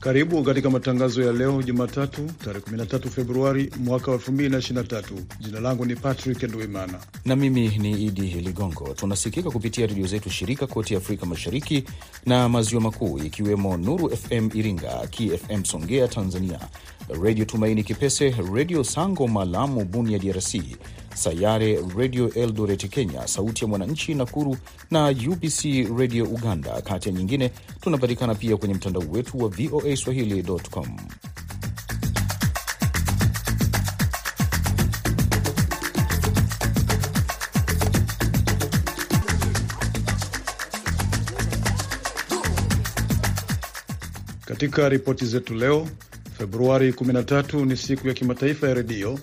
Karibu katika matangazo ya leo Jumatatu, tarehe 13 Februari mwaka wa 2023. Jina langu ni Patrick Ndwimana na mimi ni Idi Ligongo. Tunasikika kupitia redio zetu shirika kote Afrika Mashariki na Maziwa Makuu, ikiwemo Nuru FM Iringa, KFM Songea Tanzania, Redio Tumaini Kipese, Redio Sango Malamu Bunia DRC, Sayare Redio Eldoret Kenya, Sauti ya Mwananchi Nakuru na UBC Redio Uganda, kati ya nyingine. Tunapatikana pia kwenye mtandao wetu wa VOA Swahili.com. Katika ripoti zetu leo, Februari 13 ni siku ya kimataifa ya redio.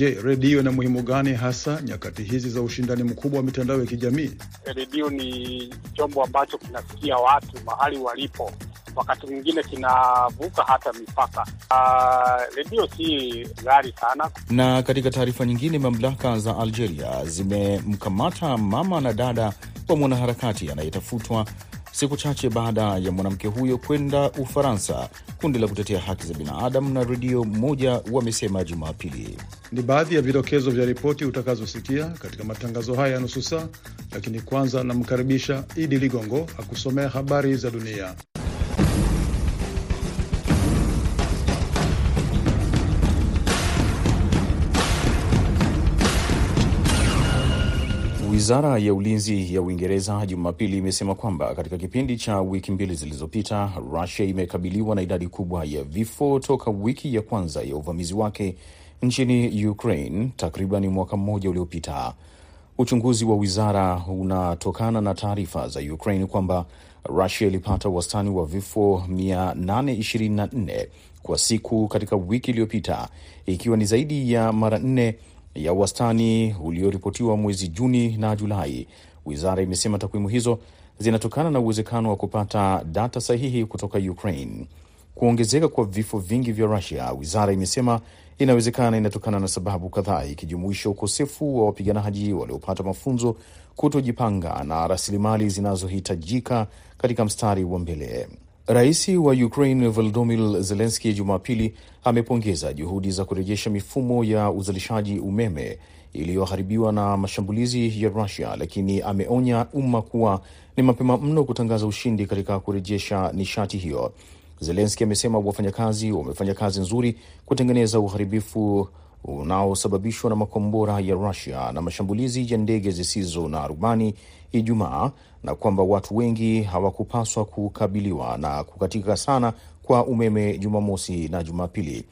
Je, redio ina muhimu gani hasa nyakati hizi za ushindani mkubwa wa mitandao ya kijamii? Redio ni chombo ambacho kinasikia watu mahali walipo, wakati mwingine kinavuka hata mipaka. Uh, redio si ghali sana. Na katika taarifa nyingine, mamlaka za Algeria zimemkamata mama na dada wa mwanaharakati anayetafutwa siku chache baada ya mwanamke huyo kwenda Ufaransa. Kundi la kutetea haki za binadamu na redio moja wamesema Jumapili. Ni baadhi ya vidokezo vya ripoti utakazosikia katika matangazo haya ya nusu saa, lakini kwanza namkaribisha Idi Ligongo akusomea habari za dunia. Wizara ya ulinzi ya Uingereza Jumapili imesema kwamba katika kipindi cha wiki mbili zilizopita, Rusia imekabiliwa na idadi kubwa ya vifo toka wiki ya kwanza ya uvamizi wake nchini Ukraine takriban mwaka mmoja uliopita. Uchunguzi wa wizara unatokana na taarifa za Ukraine kwamba Rusia ilipata wastani wa vifo 824 kwa siku katika wiki iliyopita, ikiwa ni zaidi ya mara nne ya wastani ulioripotiwa mwezi Juni na Julai. Wizara imesema takwimu hizo zinatokana na uwezekano wa kupata data sahihi kutoka Ukraine. Kuongezeka kwa vifo vingi vya Rusia, wizara imesema inawezekana inatokana na sababu kadhaa, ikijumuisha ukosefu wa wapiganaji waliopata mafunzo, kutojipanga na rasilimali zinazohitajika katika mstari wa mbele. Rais wa Ukraine Volodymyr Zelensky Jumapili amepongeza juhudi za kurejesha mifumo ya uzalishaji umeme iliyoharibiwa na mashambulizi ya Rusia, lakini ameonya umma kuwa ni mapema mno kutangaza ushindi katika kurejesha nishati hiyo. Zelensky amesema wafanyakazi wamefanya kazi nzuri kutengeneza uharibifu unaosababishwa na makombora ya Rusia na mashambulizi ya ndege zisizo na rubani Ijumaa, na kwamba watu wengi hawakupaswa kukabiliwa na kukatika sana kwa umeme Jumamosi na Jumapili.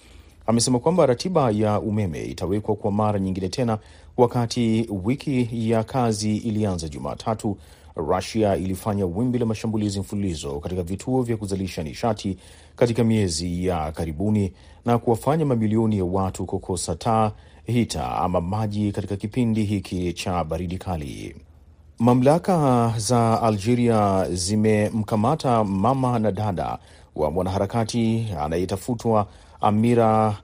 Amesema kwamba ratiba ya umeme itawekwa kwa mara nyingine tena wakati wiki ya kazi ilianza Jumatatu. Rusia ilifanya wimbi la mashambulizi mfululizo katika vituo vya kuzalisha nishati katika miezi ya karibuni na kuwafanya mamilioni ya watu kukosa taa, hita ama maji katika kipindi hiki cha baridi kali. Mamlaka za Algeria zimemkamata mama na dada wa mwanaharakati anayetafutwa Amira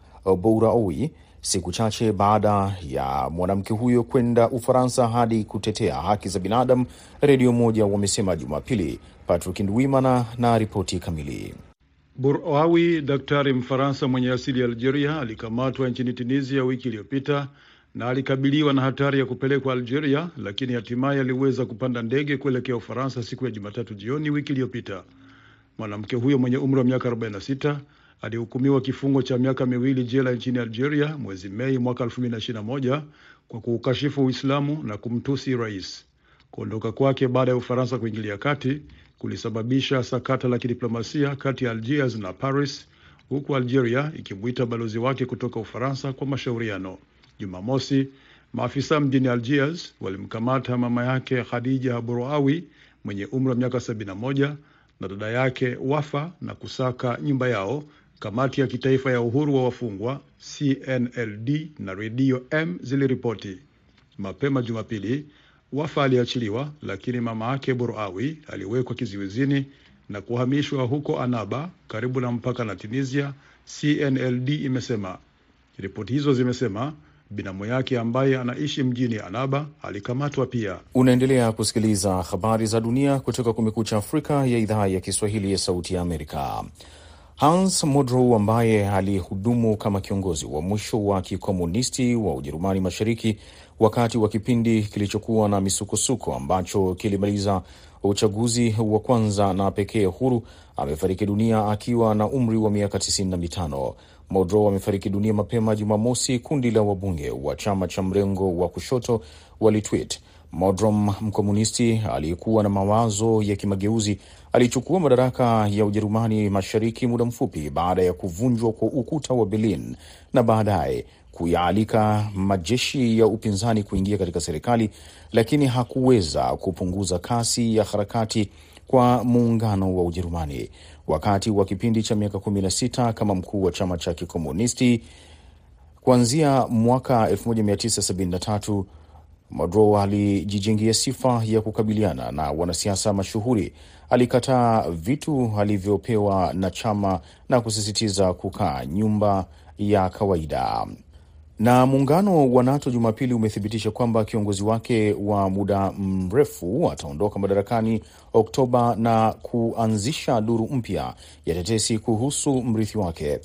Bouraoui siku chache baada ya mwanamke huyo kwenda Ufaransa hadi kutetea haki za binadamu, redio moja wamesema Jumapili. Patrick Ndwimana na ripoti kamili. Bouraoui, daktari Mfaransa mwenye asili ya Algeria, alikamatwa nchini Tunisia wiki iliyopita na alikabiliwa na hatari ya kupelekwa Algeria, lakini hatimaye aliweza kupanda ndege kuelekea Ufaransa siku ya Jumatatu jioni wiki iliyopita. Mwanamke huyo mwenye umri wa miaka 46 alihukumiwa kifungo cha miaka miwili jela nchini Algeria mwezi Mei mwaka 2021 kwa kuukashifu Uislamu na kumtusi rais. Kuondoka kwake baada ya Ufaransa kuingilia kati kulisababisha sakata la kidiplomasia kati ya Algiers na Paris, huku Algeria ikimwita balozi wake kutoka Ufaransa kwa mashauriano. Jumamosi, maafisa mjini Algiers walimkamata mama yake Khadija Bouraoui mwenye umri wa miaka 71 na dada yake Wafa na kusaka nyumba yao. Kamati ya kitaifa ya uhuru wa wafungwa CNLD na redio M ziliripoti mapema Jumapili. Wafa aliachiliwa, lakini mama yake Borawi aliwekwa kiziwizini na kuhamishwa huko Anaba, karibu na mpaka na Tunisia, CNLD imesema. Ripoti hizo zimesema binamu yake ambaye anaishi mjini Anaba alikamatwa pia. Unaendelea kusikiliza habari za dunia kutoka Kumekucha Afrika ya idhaa ya Kiswahili ya Sauti ya Amerika. Hans Modrow ambaye alihudumu kama kiongozi wa mwisho wa kikomunisti wa Ujerumani Mashariki wakati wa kipindi kilichokuwa na misukosuko ambacho kilimaliza uchaguzi wa kwanza na pekee huru amefariki dunia akiwa na umri wa miaka 95. Modrow amefariki dunia mapema Jumamosi. Kundi la wabunge wa chama cha mrengo wa kushoto walitwit Modrom, mkomunisti aliyekuwa na mawazo ya kimageuzi, alichukua madaraka ya Ujerumani Mashariki muda mfupi baada ya kuvunjwa kwa ukuta wa Berlin na baadaye kuyaalika majeshi ya upinzani kuingia katika serikali, lakini hakuweza kupunguza kasi ya harakati kwa muungano wa Ujerumani. Wakati wa kipindi cha miaka 16 kama mkuu wa chama cha kikomunisti kuanzia mwaka 1973 Madrow alijijengea sifa ya kukabiliana na wanasiasa mashuhuri. Alikataa vitu alivyopewa na chama na kusisitiza kukaa nyumba ya kawaida. Na muungano wa NATO Jumapili umethibitisha kwamba kiongozi wake wa muda mrefu ataondoka madarakani Oktoba na kuanzisha duru mpya ya tetesi kuhusu mrithi wake.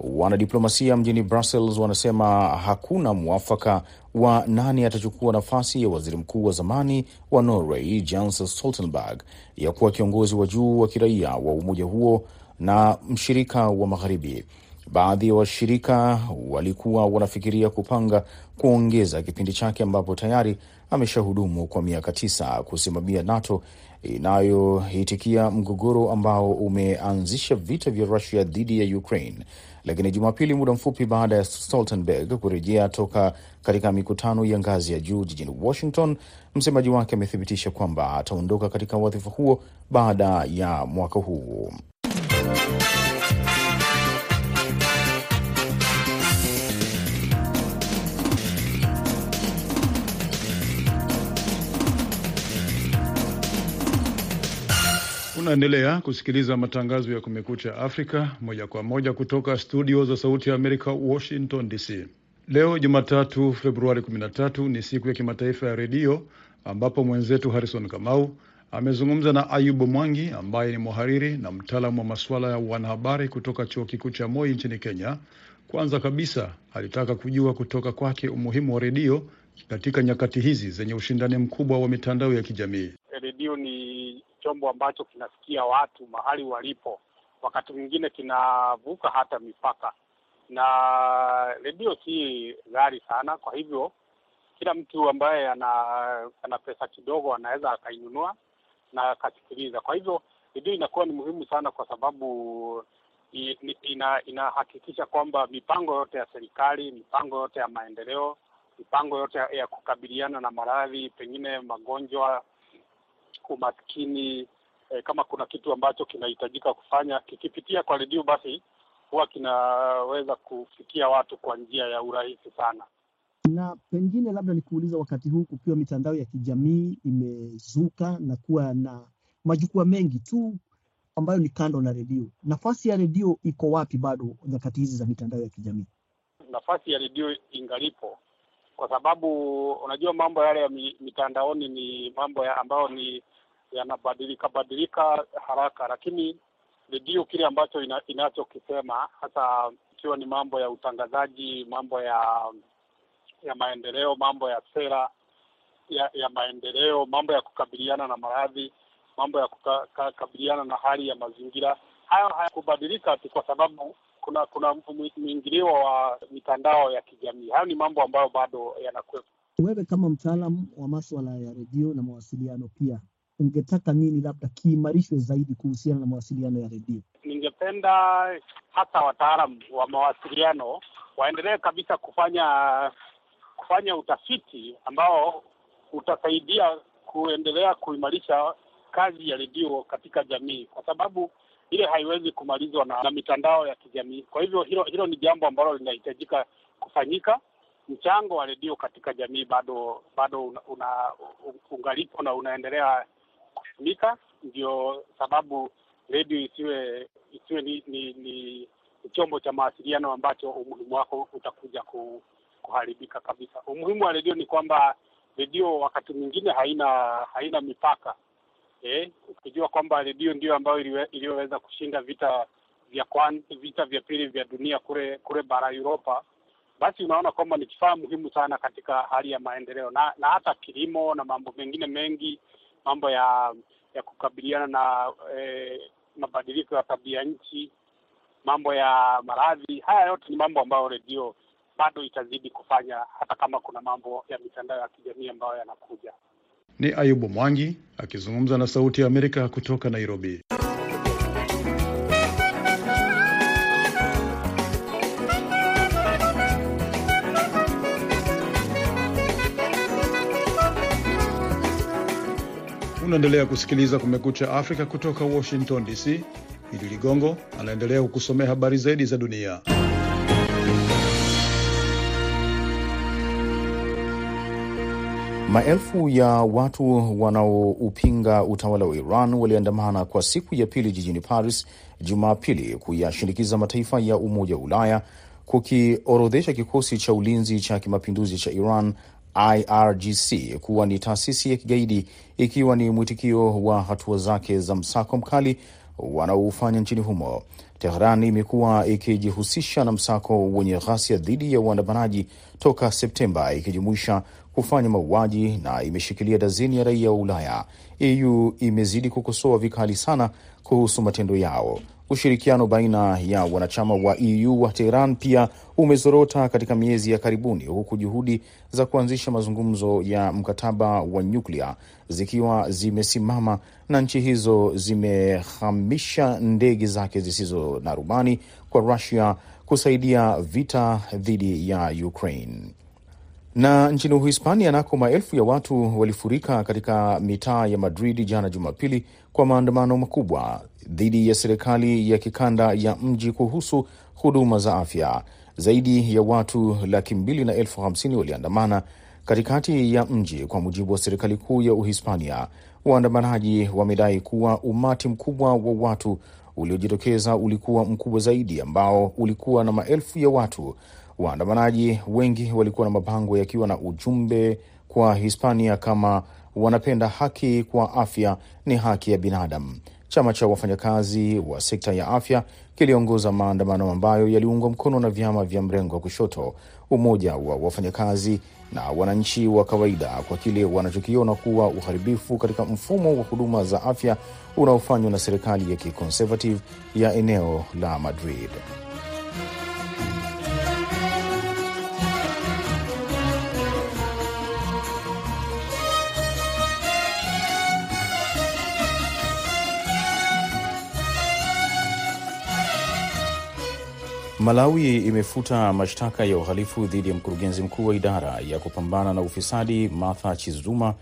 Wanadiplomasia mjini Brussels wanasema hakuna mwafaka wa nani atachukua nafasi ya waziri mkuu wa zamani wa Norway Jens Stoltenberg ya kuwa kiongozi wa juu wa kiraia wa umoja huo na mshirika wa magharibi. Baadhi ya wa washirika walikuwa wanafikiria kupanga kuongeza kipindi chake ambapo tayari ameshahudumu kwa miaka tisa kusimamia NATO inayoitikia mgogoro ambao umeanzisha vita vya Rusia dhidi ya Ukraine. Lakini Jumapili, muda mfupi baada ya Stoltenberg kurejea toka katika mikutano ya ngazi ya juu jijini Washington, msemaji wake amethibitisha kwamba ataondoka katika wadhifa huo baada ya mwaka huu. Unaendelea kusikiliza matangazo ya Kumekucha Afrika moja kwa moja kutoka studio za Sauti ya Amerika, Washington DC. Leo Jumatatu, Februari 13 ni siku ya kimataifa ya redio, ambapo mwenzetu Harrison Kamau amezungumza na Ayubu Mwangi ambaye ni mhariri na mtaalamu wa masuala ya wanahabari kutoka chuo kikuu cha Moi nchini Kenya. Kwanza kabisa alitaka kujua kutoka kwake umuhimu wa redio katika nyakati hizi zenye ushindani mkubwa wa mitandao ya kijamii. Redio ni chombo ambacho kinasikia watu mahali walipo, wakati mwingine kinavuka hata mipaka, na redio si ghali sana. Kwa hivyo kila mtu ambaye ana ana pesa kidogo anaweza akainunua na akasikiliza. Kwa hivyo redio inakuwa ni muhimu sana, kwa sababu ina inahakikisha kwamba mipango yote ya serikali, mipango yote ya maendeleo, mipango yote ya kukabiliana na maradhi, pengine magonjwa umaskini eh, kama kuna kitu ambacho kinahitajika kufanya kikipitia kwa redio, basi huwa kinaweza kufikia watu kwa njia ya urahisi sana. Na pengine labda nikuuliza, wakati huu kukiwa mitandao ya kijamii imezuka na kuwa na majukwaa mengi tu ambayo ni kando na redio, nafasi ya redio iko wapi bado nyakati hizi za mitandao ya kijamii? Nafasi ya redio ingalipo, kwa sababu unajua mambo yale ya mitandaoni ni mambo ya ambayo ni yanabadilika badilika haraka, lakini redio kile ambacho ina, inachokisema hasa ikiwa ni mambo ya utangazaji, mambo ya ya maendeleo, mambo ya sera ya, ya maendeleo, mambo ya kukabiliana na maradhi, mambo ya kukabiliana na hali ya mazingira, hayo hayakubadilika tu kwa sababu kuna kuna mwingilio wa mitandao ya kijamii. Hayo ni mambo ambayo bado yanakuwepo. Wewe kama mtaalam wa maswala ya redio na mawasiliano pia ungetaka nini labda kiimarishwe zaidi kuhusiana na mawasiliano ya redio? Ningependa hasa wataalam wa mawasiliano waendelee kabisa kufanya kufanya utafiti ambao utasaidia kuendelea kuimarisha kazi ya redio katika jamii, kwa sababu ile haiwezi kumalizwa na, na mitandao ya kijamii. Kwa hivyo hilo hilo ni jambo ambalo linahitajika kufanyika mchango wa redio katika jamii bado bado una, una ungalipo na unaendelea kutumika. Ndio sababu redio isiwe isiwe ni, ni, ni chombo cha mawasiliano ambacho umuhimu wako utakuja ku, kuharibika kabisa. Umuhimu wa redio ni kwamba redio wakati mwingine haina haina mipaka eh, ukijua kwamba redio ndio ambayo iliyoweza kushinda vita vya kwan, vita vya pili vya dunia kule kule bara Europa, basi unaona kwamba ni kifaa muhimu sana katika hali ya maendeleo na, na hata kilimo na mambo mengine mengi, mambo ya ya kukabiliana na eh, mabadiliko ya tabia nchi, mambo ya maradhi. Haya yote ni mambo ambayo redio bado itazidi kufanya hata kama kuna mambo ya mitandao ya kijamii ambayo yanakuja. Ni Ayubu Mwangi akizungumza na Sauti ya Amerika kutoka Nairobi. Unaendelea kusikiliza Kumekucha Afrika kutoka Washington DC. Idi Ligongo anaendelea kukusomea habari zaidi za dunia. Maelfu ya watu wanaoupinga utawala wa Iran waliandamana kwa siku ya pili jijini Paris Jumapili kuyashinikiza mataifa ya Umoja wa Ulaya kukiorodhesha kikosi cha ulinzi cha kimapinduzi cha Iran IRGC kuwa ni taasisi ya kigaidi ikiwa ni mwitikio wa hatua zake za msako mkali wanaoufanya nchini humo. Tehran imekuwa ikijihusisha na msako wenye ghasia dhidi ya waandamanaji toka Septemba, ikijumuisha kufanya mauaji na imeshikilia dazeni ya raia wa Ulaya. EU imezidi kukosoa vikali sana kuhusu matendo yao. Ushirikiano baina ya wanachama wa EU wa Teheran pia umezorota katika miezi ya karibuni, huku juhudi za kuanzisha mazungumzo ya mkataba wa nyuklia zikiwa zimesimama na nchi hizo zimehamisha ndege zake zisizo na rubani kwa Rusia kusaidia vita dhidi ya Ukraine. Na nchini Uhispania nako maelfu ya watu walifurika katika mitaa ya Madrid jana Jumapili kwa maandamano makubwa dhidi ya serikali ya kikanda ya mji kuhusu huduma za afya. Zaidi ya watu laki mbili na elfu hamsini waliandamana katikati ya mji, kwa mujibu wa serikali kuu ya Uhispania. Waandamanaji wamedai kuwa umati mkubwa wa watu uliojitokeza ulikuwa mkubwa zaidi, ambao ulikuwa na maelfu ya watu. Waandamanaji wengi walikuwa na mabango yakiwa na ujumbe kwa Hispania kama wanapenda haki kwa afya ni haki ya binadamu. Chama cha wafanyakazi wa sekta ya afya kiliongoza maandamano ambayo yaliungwa mkono na vyama vya mrengo wa kushoto, umoja wa wafanyakazi na wananchi wa kawaida kwa kile wanachokiona kuwa uharibifu katika mfumo wa huduma za afya unaofanywa na serikali ya kiconservative ya eneo la Madrid. Malawi imefuta mashtaka ya uhalifu dhidi ya mkurugenzi mkuu wa idara ya kupambana na ufisadi Martha Chizuma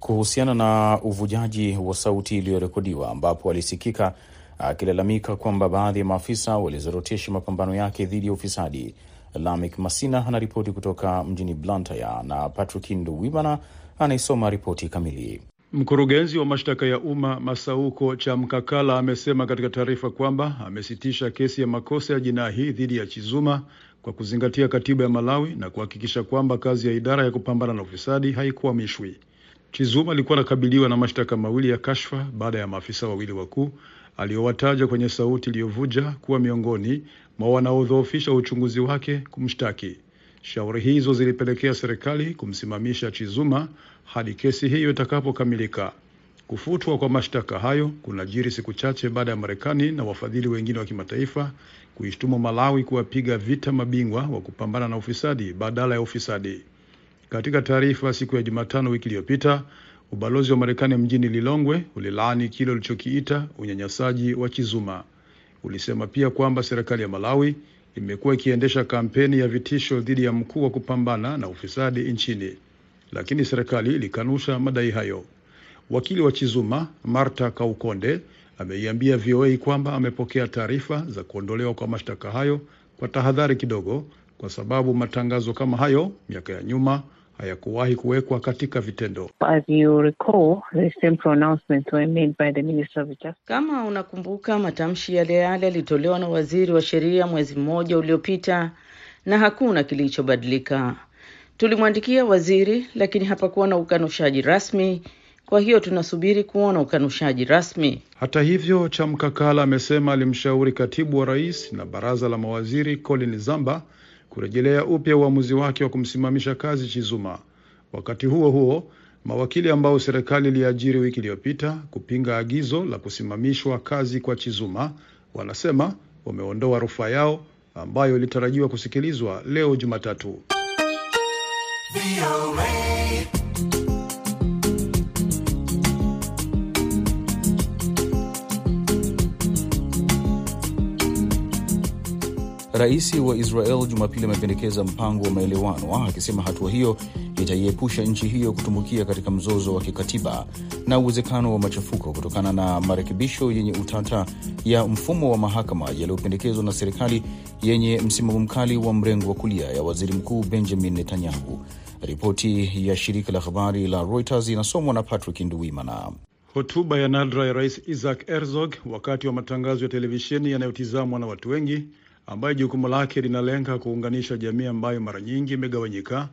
kuhusiana na uvujaji wa sauti iliyorekodiwa ambapo alisikika akilalamika kwamba baadhi ya maafisa walizorotesha mapambano yake dhidi ya ufisadi. Lamik Masina anaripoti kutoka mjini Blantyre na Patrick Nduwimana anaisoma ripoti kamili. Mkurugenzi wa mashtaka ya umma Masauko Chamkakala amesema katika taarifa kwamba amesitisha kesi ya makosa ya jinai dhidi ya Chizuma kwa kuzingatia katiba ya Malawi na kuhakikisha kwamba kazi ya idara ya kupambana na ufisadi haikuhamishwi. Chizuma alikuwa anakabiliwa na mashtaka mawili ya kashfa baada ya maafisa wawili wakuu aliyowataja kwenye sauti iliyovuja kuwa miongoni mwa wanaodhoofisha uchunguzi wake kumshtaki. Shauri hizo zilipelekea serikali kumsimamisha Chizuma hadi kesi hiyo itakapokamilika. Kufutwa kwa mashtaka hayo kunajiri siku chache baada ya Marekani na wafadhili wengine wa kimataifa kuishtumu Malawi kuwapiga vita mabingwa wa kupambana na ufisadi badala ya ufisadi. Katika taarifa siku ya Jumatano wiki iliyopita, ubalozi wa Marekani mjini Lilongwe ulilaani kile ulichokiita unyanyasaji wa Chizuma. Ulisema pia kwamba serikali ya Malawi imekuwa ikiendesha kampeni ya vitisho dhidi ya mkuu wa kupambana na ufisadi nchini, lakini serikali ilikanusha madai hayo. Wakili wa Chizuma Marta Kaukonde ameiambia VOA kwamba amepokea taarifa za kuondolewa kwa mashtaka hayo kwa tahadhari kidogo, kwa sababu matangazo kama hayo miaka ya nyuma hayakuwahi kuwekwa katika vitendo. As you recall, the same pronouncements were made by the Minister of Justice. Kama unakumbuka, matamshi yale yale yalitolewa na waziri wa sheria mwezi mmoja uliopita na hakuna kilichobadilika. Tulimwandikia waziri, lakini hapakuwa na ukanushaji rasmi. Kwa hiyo tunasubiri kuona ukanushaji rasmi. Hata hivyo, Chamkakala amesema alimshauri katibu wa rais na baraza la mawaziri Colin Zamba kurejelea upya uamuzi wake wa kumsimamisha kazi Chizuma. Wakati huo huo, mawakili ambao serikali iliajiri wiki iliyopita kupinga agizo la kusimamishwa kazi kwa Chizuma wanasema wameondoa rufaa yao ambayo ilitarajiwa kusikilizwa leo Jumatatu. Rais wa Israel Jumapili amependekeza mpango wa maelewano akisema hatua hiyo itaiepusha nchi hiyo kutumbukia katika mzozo wa kikatiba na uwezekano wa machafuko kutokana na marekebisho yenye utata ya mfumo wa mahakama yaliyopendekezwa na serikali yenye msimamo mkali wa mrengo wa kulia ya waziri mkuu Benjamin Netanyahu. Ripoti ya shirika la habari la Reuters inasomwa na Patrick Nduwimana. Hotuba ya nadra ya rais Isaac Herzog wakati wa matangazo ya televisheni yanayotizamwa na watu wengi ambayo jukumu lake linalenga kuunganisha jamii ambayo mara nyingi imegawanyika,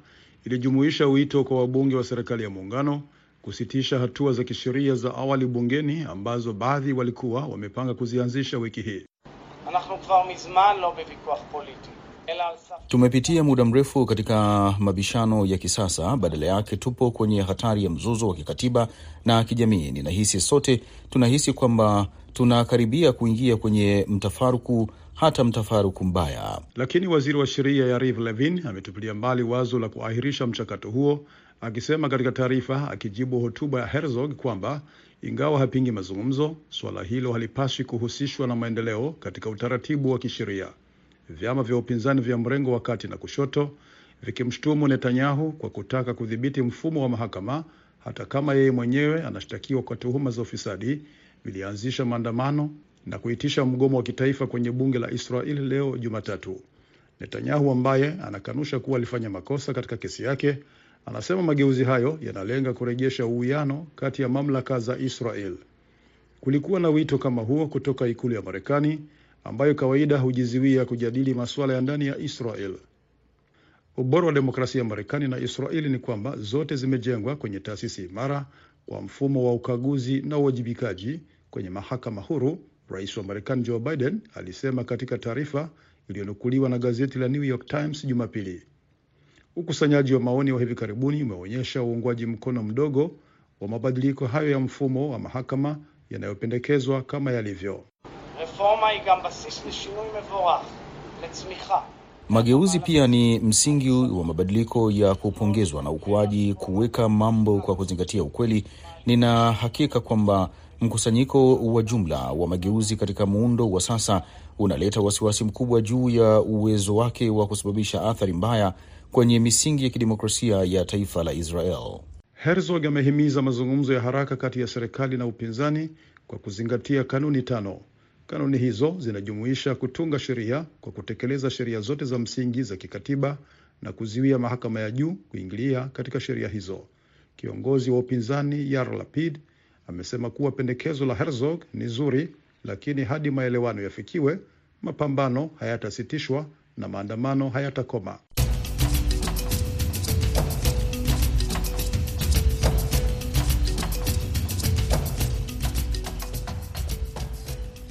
ilijumuisha wito kwa wabunge wa serikali ya muungano kusitisha hatua za kisheria za awali bungeni ambazo baadhi walikuwa wamepanga kuzianzisha wiki hii. Tumepitia muda mrefu katika mabishano ya kisasa, badala yake tupo kwenye hatari ya mzozo wa kikatiba na kijamii. Ninahisi sote tunahisi kwamba tunakaribia kuingia kwenye mtafaruku hata mtafaruku mbaya. Lakini waziri wa sheria Yariv Levin ametupilia mbali wazo la kuahirisha mchakato huo, akisema katika taarifa akijibu hotuba ya Herzog kwamba ingawa hapingi mazungumzo, suala hilo halipaswi kuhusishwa na maendeleo katika utaratibu wa kisheria. Vyama vya upinzani vya mrengo wa kati na kushoto vikimshutumu Netanyahu kwa kutaka kudhibiti mfumo wa mahakama hata kama yeye mwenyewe anashtakiwa kwa tuhuma za ufisadi, vilianzisha maandamano na kuitisha mgomo wa kitaifa kwenye bunge la Israel leo Jumatatu. Netanyahu ambaye anakanusha kuwa alifanya makosa katika kesi yake, anasema mageuzi hayo yanalenga kurejesha uwiano kati ya mamlaka za Israel. Kulikuwa na wito kama huo kutoka ikulu ya Marekani ambayo kawaida hujiziwia kujadili masuala ya ndani ya Israel. Ubora wa demokrasia ya Marekani na Israeli ni kwamba zote zimejengwa kwenye taasisi imara kwa mfumo wa ukaguzi na uwajibikaji kwenye mahakama huru, rais wa Marekani Joe Biden alisema katika taarifa iliyonukuliwa na gazeti la New York Times Jumapili. Ukusanyaji wa maoni wa hivi karibuni umeonyesha uungwaji mkono mdogo wa mabadiliko hayo ya mfumo wa mahakama yanayopendekezwa kama yalivyo. Mageuzi pia ni msingi wa mabadiliko ya kupongezwa na ukuaji, kuweka mambo kwa kuzingatia ukweli. Nina hakika kwamba mkusanyiko wa jumla wa mageuzi katika muundo wa sasa unaleta wasiwasi mkubwa juu ya uwezo wake wa kusababisha athari mbaya kwenye misingi ya kidemokrasia ya taifa la Israel. Herzog amehimiza mazungumzo ya haraka kati ya serikali na upinzani kwa kuzingatia kanuni tano. Kanuni hizo zinajumuisha kutunga sheria kwa kutekeleza sheria zote za msingi za kikatiba na kuziwia mahakama ya juu kuingilia katika sheria hizo. Kiongozi wa upinzani Yair Lapid amesema kuwa pendekezo la Herzog ni zuri, lakini hadi maelewano yafikiwe, mapambano hayatasitishwa na maandamano hayatakoma.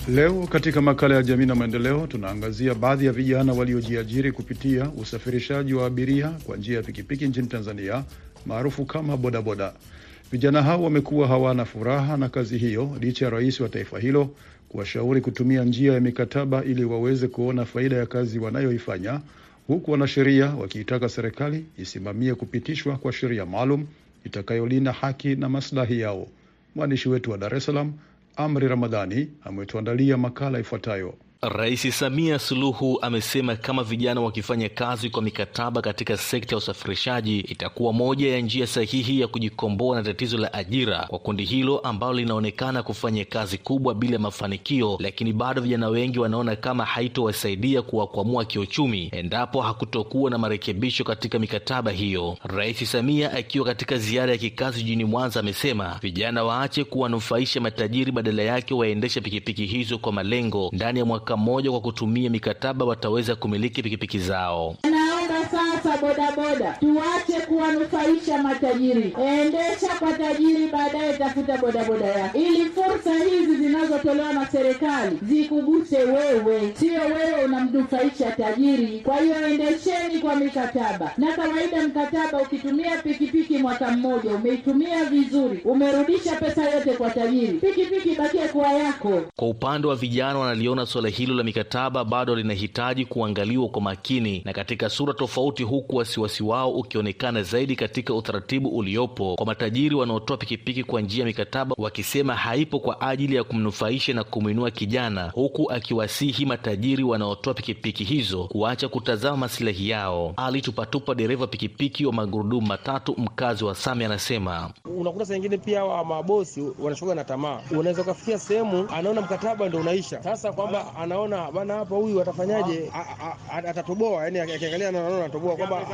Leo katika makala ya jamii na maendeleo tunaangazia baadhi ya vijana waliojiajiri kupitia usafirishaji wa abiria kwa njia ya pikipiki nchini Tanzania maarufu kama bodaboda. Vijana hao wamekuwa hawana furaha na kazi hiyo licha ya rais wa taifa hilo kuwashauri kutumia njia ya mikataba ili waweze kuona faida ya kazi wanayoifanya, huku wanasheria wakiitaka serikali isimamie kupitishwa kwa sheria maalum itakayolinda haki na maslahi yao. Mwandishi wetu wa Dar es Salaam Amri Ramadhani ametuandalia makala ifuatayo. Rais Samia Suluhu amesema kama vijana wakifanya kazi kwa mikataba katika sekta ya usafirishaji itakuwa moja ya njia sahihi ya kujikomboa na tatizo la ajira kwa kundi hilo ambalo linaonekana kufanya kazi kubwa bila mafanikio, lakini bado vijana wengi wanaona kama haitowasaidia kuwakwamua kiuchumi endapo hakutokuwa na marekebisho katika mikataba hiyo. Rais Samia akiwa katika ziara ya kikazi jijini Mwanza amesema vijana waache kuwanufaisha matajiri, badala yake waendeshe pikipiki hizo kwa malengo. Ndani ya mwaka mmoja, kwa kutumia mikataba, wataweza kumiliki pikipiki zao. Naomba sasa bodaboda tuache kuwanufaisha matajiri, endesha kwa tajiri, baadaye tafuta bodaboda yako, ili fursa hizi zinazotolewa na serikali zikuguse wewe, sio wewe unamnufaisha tajiri. Kwa hiyo endesheni kwa mikataba, na kawaida mkataba ukitumia pikipiki mwaka mmoja, umeitumia vizuri, umerudisha pesa yote kwa tajiri, pikipiki bakia kuwa yako. Kwa upande wa vijana, wanaliona suala hilo la mikataba bado linahitaji kuangaliwa kwa makini na katika sura tofauti, huku wasiwasi wao ukionekana zaidi katika utaratibu uliopo kwa matajiri wanaotoa pikipiki kwa njia ya mikataba, wakisema haipo kwa ajili ya kumnufaisha na kumwinua kijana, huku akiwasihi matajiri wanaotoa pikipiki hizo kuacha kutazama masilahi yao. Ali Tupatupa, dereva pikipiki wa magurudumu matatu, mkazi wa Same, anasema unakuta saa ingine pia wa mabosi wanashuka na tamaa. Unaweza ukafikia sehemu anaona mkataba ndo unaisha, sasa kwamba anaona bana, hapa huyu atafanyaje, atatoboa. Yani akiangalia anaona anatoboa kwamba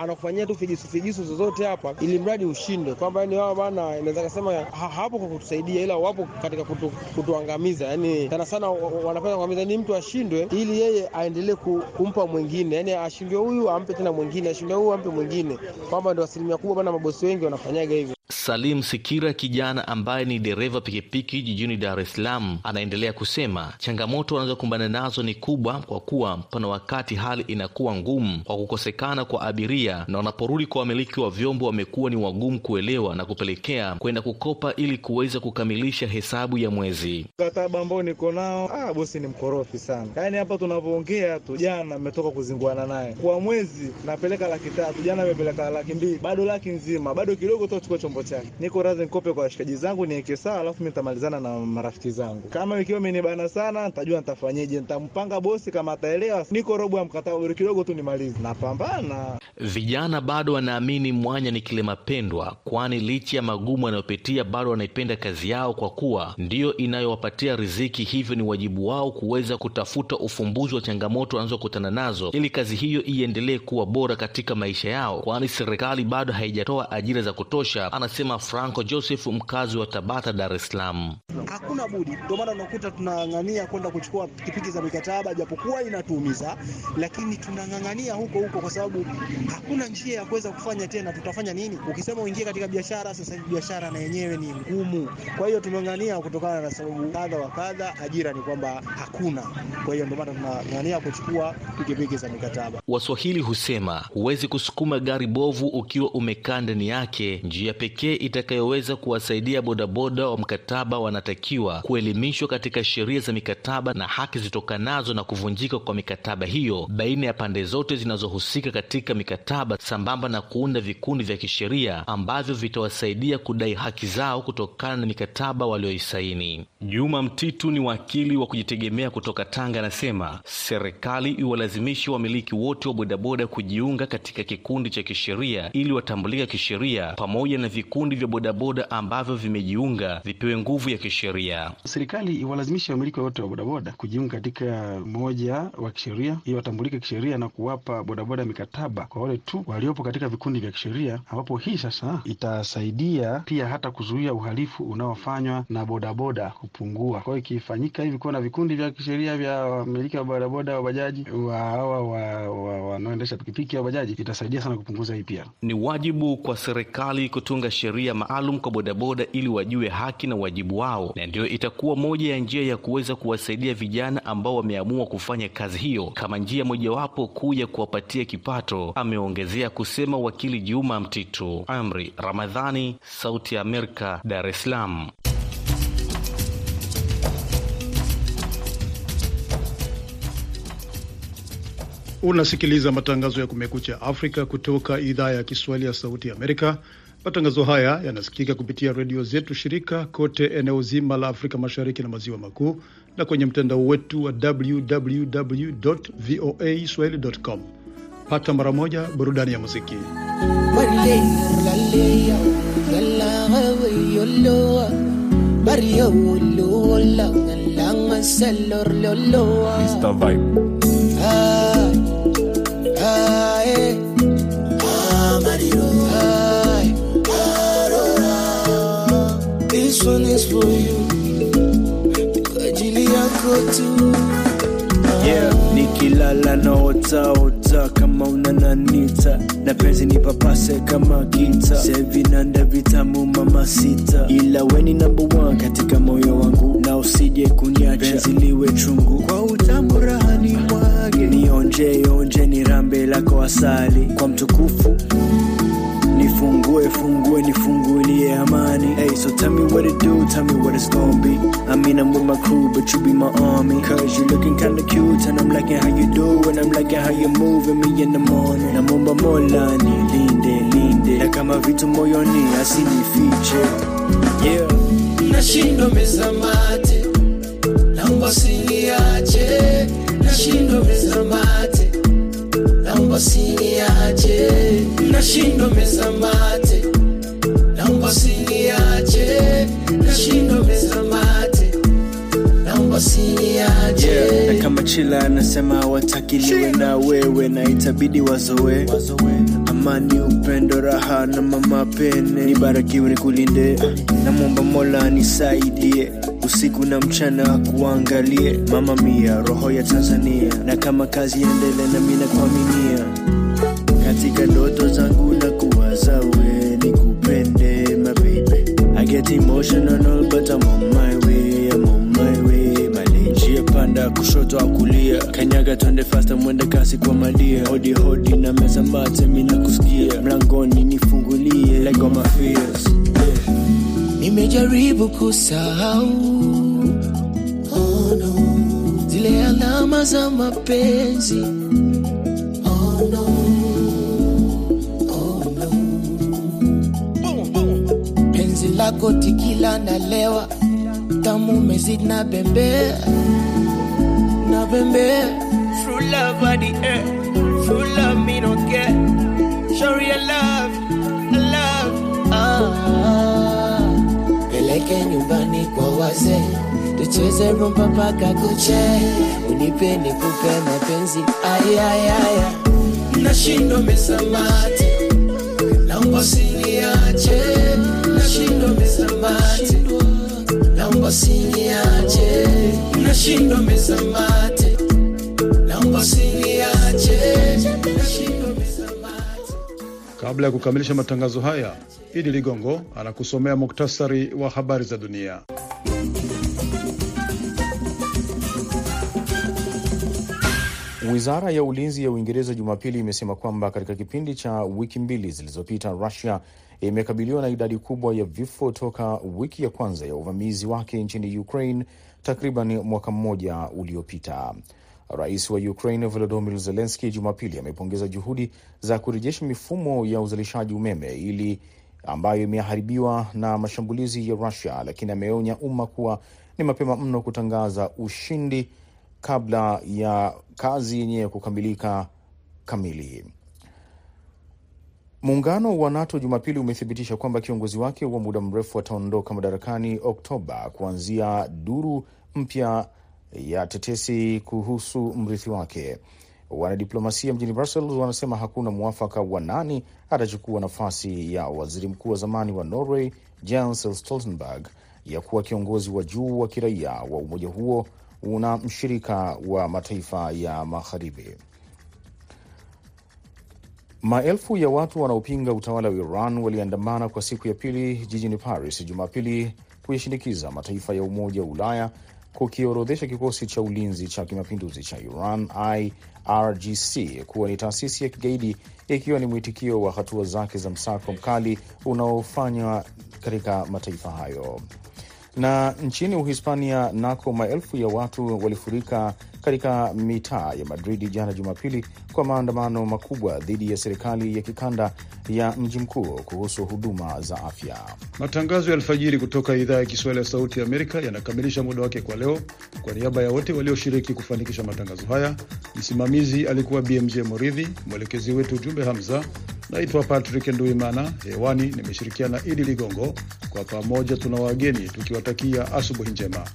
anakufanyia tu figisu figisu zozote hapa, ili mradi ushinde, kwamba yani wao bana, inaweza kusema hapo kwa kutusaidia, ila wapo katika kutu, kutuangamiza. Yani sana sana wanapenda kuangamiza, ni mtu ashindwe ili yeye aendelee kumpa mwingine, yani ashindwe huyu ampe tena mwingine, ashindwe huyu ampe mwingine, kwamba ndio asilimia kubwa bana, mabosi wengi wanafanyaga hivyo. Salim Sikira, kijana ambaye ni dereva pikipiki jijini Dar es Salaam, anaendelea kusema changamoto wanazokumbana nazo ni kubwa, kwa kuwa pana wakati hali inakuwa ngumu kwa kukosekana kwa abiria, na wanaporudi kwa wamiliki wa vyombo wamekuwa ni wagumu kuelewa na kupelekea kwenda kukopa ili kuweza kukamilisha hesabu ya mwezi. Mkataba ambao niko nao, ah, bosi ni mkorofi sana. Yaani hapa tunavyoongea tu, jana ametoka kuzinguana naye kwa mwezi, napeleka laki tatu, jana amepeleka laki mbili, bado laki nzima, bado kidogo tu achukue chombo chake. Niko radhi nikope kwa washikaji zangu niweke sawa, alafu mimi nitamalizana na marafiki zangu. Kama ikiwa imenibana sana, nitajua nitafanyeje, nitampanga bosi kama ataelewa. Niko robo ya mkataba, kidogo tu nimalize, napambana. Vijana bado wanaamini mwanya ni kilema pendwa, kwani licha ya magumu yanayopitia bado wanaipenda kazi yao kwa kuwa ndiyo inayowapatia riziki. Hivyo ni wajibu wao kuweza kutafuta ufumbuzi wa changamoto wanazokutana nazo ili kazi hiyo iendelee kuwa bora katika maisha yao, kwani serikali bado haijatoa ajira za kutosha, anasema Franco Joseph, mkazi wa Tabata, Dar es Salaam. Hakuna budi, ndio maana unakuta tunang'ang'ania kwenda kuchukua pikipiki za mikataba, japokuwa inatuumiza, lakini tunang'ang'ania huko huko kwa sababu hakuna njia ya kuweza kufanya tena. Tutafanya nini? Ukisema uingie katika biashara, sasa hivi biashara na yenyewe ni ngumu. Kwa hiyo tumeng'ang'ania kutokana na sababu kadha wa kadha, ajira ni kwamba hakuna. Kwa hiyo ndio maana tunang'ang'ania kuchukua pikipiki za mikataba. Waswahili husema huwezi kusukuma gari bovu ukiwa umekaa ndani yake. Njia pekee itakayoweza kuwasaidia bodaboda wa mkataba wanatakiwa kuelimishwa katika sheria za mikataba na haki zitokanazo na kuvunjika kwa mikataba hiyo baina ya pande zote zinazohusika katika mikataba, sambamba na kuunda vikundi vya kisheria ambavyo vitawasaidia kudai haki zao kutokana na mikataba walioisaini. Juma Mtitu ni wakili wa kujitegemea kutoka Tanga, anasema serikali iwalazimishe wamiliki wote wa bodaboda kujiunga katika kikundi cha kisheria ili watambulika kisheria, pamoja na vikundi vya bodaboda ambavyo vimejiunga vipewe nguvu ya kisheria. Serikali iwalazimishe wamiliki wote wa bodaboda kujiunga katika mmoja wa kisheria ili watambulike kisheria na kuwapa bodaboda mikataba kwa wale tu waliopo katika vikundi vya kisheria, ambapo hii sasa itasaidia pia hata kuzuia uhalifu unaofanywa na bodaboda kupungua. Kwa hiyo ikifanyika hivi, kuwa na vikundi vya kisheria vya wamiliki wa bodaboda wa bajaji wa hawa wanaoendesha pikipiki wa bajaji, itasaidia sana kupunguza hii. Pia ni wajibu kwa serikali kutunga sheria maalum kwa bodaboda ili wajue haki na wajibu wao, na ndiyo itakuwa moja ya njia ya kuweza kuwasaidia vijana ambao wameamua kufanya kazi hiyo kama njia mojawapo kuu ya kuwapatia kipato, ameongezea kusema wakili Juma Mtitu. Amri Ramadhani, Sauti ya Amerika, Dar es Salaam. Unasikiliza matangazo ya Kumekucha Afrika kutoka idhaa ya Kiswahili ya Sauti ya Amerika. Matangazo haya yanasikika kupitia redio zetu shirika kote eneo zima la Afrika Mashariki na Maziwa Makuu na kwenye mtandao wetu wa www voa swahili.com. Pata mara moja burudani ya muziki. Mr. Vibe. This one is for you. Kwa ajili yako tu. Yeah, nikilala naotaota kama unananita na penzi nipapase kama gita sevinanda vitamu mama sita. Ila weni number one katika moyo wangu. Na usije kuniacha. Penzi liwe chungu. Kwa utamu rahani mwage nionje onje ni rambe lako asali. Kwa mtukufu nifungue fungue nifungulie amani. Hey so tell me what it do tell me what it's gonna be. I mean i'm with my crew but you be my army. Cause you looking kinda cute and i'm liking how you do and i'm liking how you moving me in the morning. Namomba mola ni linde linde na kama vitu moyoni asinifiche yeah. Nashindwa meza mate, naomba usiniache. Nashindwa meza mate, naomba usiniache. Nashindwa meza mate, naomba usiniache. Nashindwa meza mate, naomba usiniache. yeah. na kama chila anasema watakiliwe na wewe na itabidi wazoe amani upendo raha na mama pene nibarikiwe nikulinde namwomba mola nisaidie usiku na mchana kuangalie. Mama mia roho ya tanzania. Na kama kazi endele na mina kuaminia katika ndoto zangu na kuwaza we nikupende my baby. I get emotional but I'm on my way I'm on my way. Malenjia panda kushoto au kulia. Kanyaga twende fasta mwende kasi kwa malia. Hodi hodi na meza mate mina kusikia mlangoni nifungulie like all my fears Nimejaribu kusahau. Oh no, zile alama za mapenzi. Oh no, oh no. Penzi lako tikila nalewa, tamu mezidi na bembea na bembea True love buddy, eh. True love me don't care. Show your love peleke nyumbani kwa wazee. Tucheze rumba mpaka kuche. Unipe nikupe mapenzi. Ayayaya nashindwa mesamate naomba usiniache. Nashindwa mesamate naomba usiniache. Nashindwa mesamate Kabla ya kukamilisha matangazo haya, Idi Ligongo anakusomea muktasari wa habari za dunia. Wizara ya ulinzi ya Uingereza Jumapili imesema kwamba katika kipindi cha wiki mbili zilizopita, Rusia imekabiliwa na idadi kubwa ya vifo toka wiki ya kwanza ya uvamizi wake nchini Ukraine takriban mwaka mmoja uliopita. Rais wa Ukraine Volodymyr Zelensky Jumapili amepongeza juhudi za kurejesha mifumo ya uzalishaji umeme ili ambayo imeharibiwa na mashambulizi ya Rusia, lakini ameonya umma kuwa ni mapema mno kutangaza ushindi kabla ya kazi yenyewe kukamilika kamili. Muungano wa NATO Jumapili umethibitisha kwamba kiongozi wake wa muda mrefu ataondoka madarakani Oktoba kuanzia duru mpya ya tetesi kuhusu mrithi wake. Wanadiplomasia mjini Brussels wanasema hakuna mwafaka wa nani atachukua nafasi ya waziri mkuu wa zamani wa Norway Jens Stoltenberg ya kuwa kiongozi wa juu wa kiraia wa umoja huo una mshirika wa mataifa ya magharibi. Maelfu ya watu wanaopinga utawala wa Iran waliandamana kwa siku ya pili jijini Paris Jumapili kuyashinikiza mataifa ya Umoja wa Ulaya kukiorodhesha kikosi cha ulinzi cha kimapinduzi cha Iran IRGC kuwa ni taasisi ya kigaidi, ikiwa ni mwitikio wa hatua zake za msako mkali unaofanywa katika mataifa hayo. Na nchini Uhispania nako maelfu ya watu walifurika katika mitaa ya Madridi jana Jumapili kwa maandamano makubwa dhidi ya serikali ya kikanda ya mji mkuu kuhusu huduma za afya. Matangazo ya alfajiri kutoka idhaa ya Kiswahili ya Sauti ya Amerika yanakamilisha muda wake kwa leo. Kwa niaba ya wote walioshiriki kufanikisha matangazo haya, msimamizi alikuwa BMJ Moridhi, mwelekezi wetu Jumbe Hamza. Naitwa Patrick Nduimana, hewani nimeshirikiana Idi Ligongo. Kwa pamoja tuna wageni tukiwatakia asubuhi njema.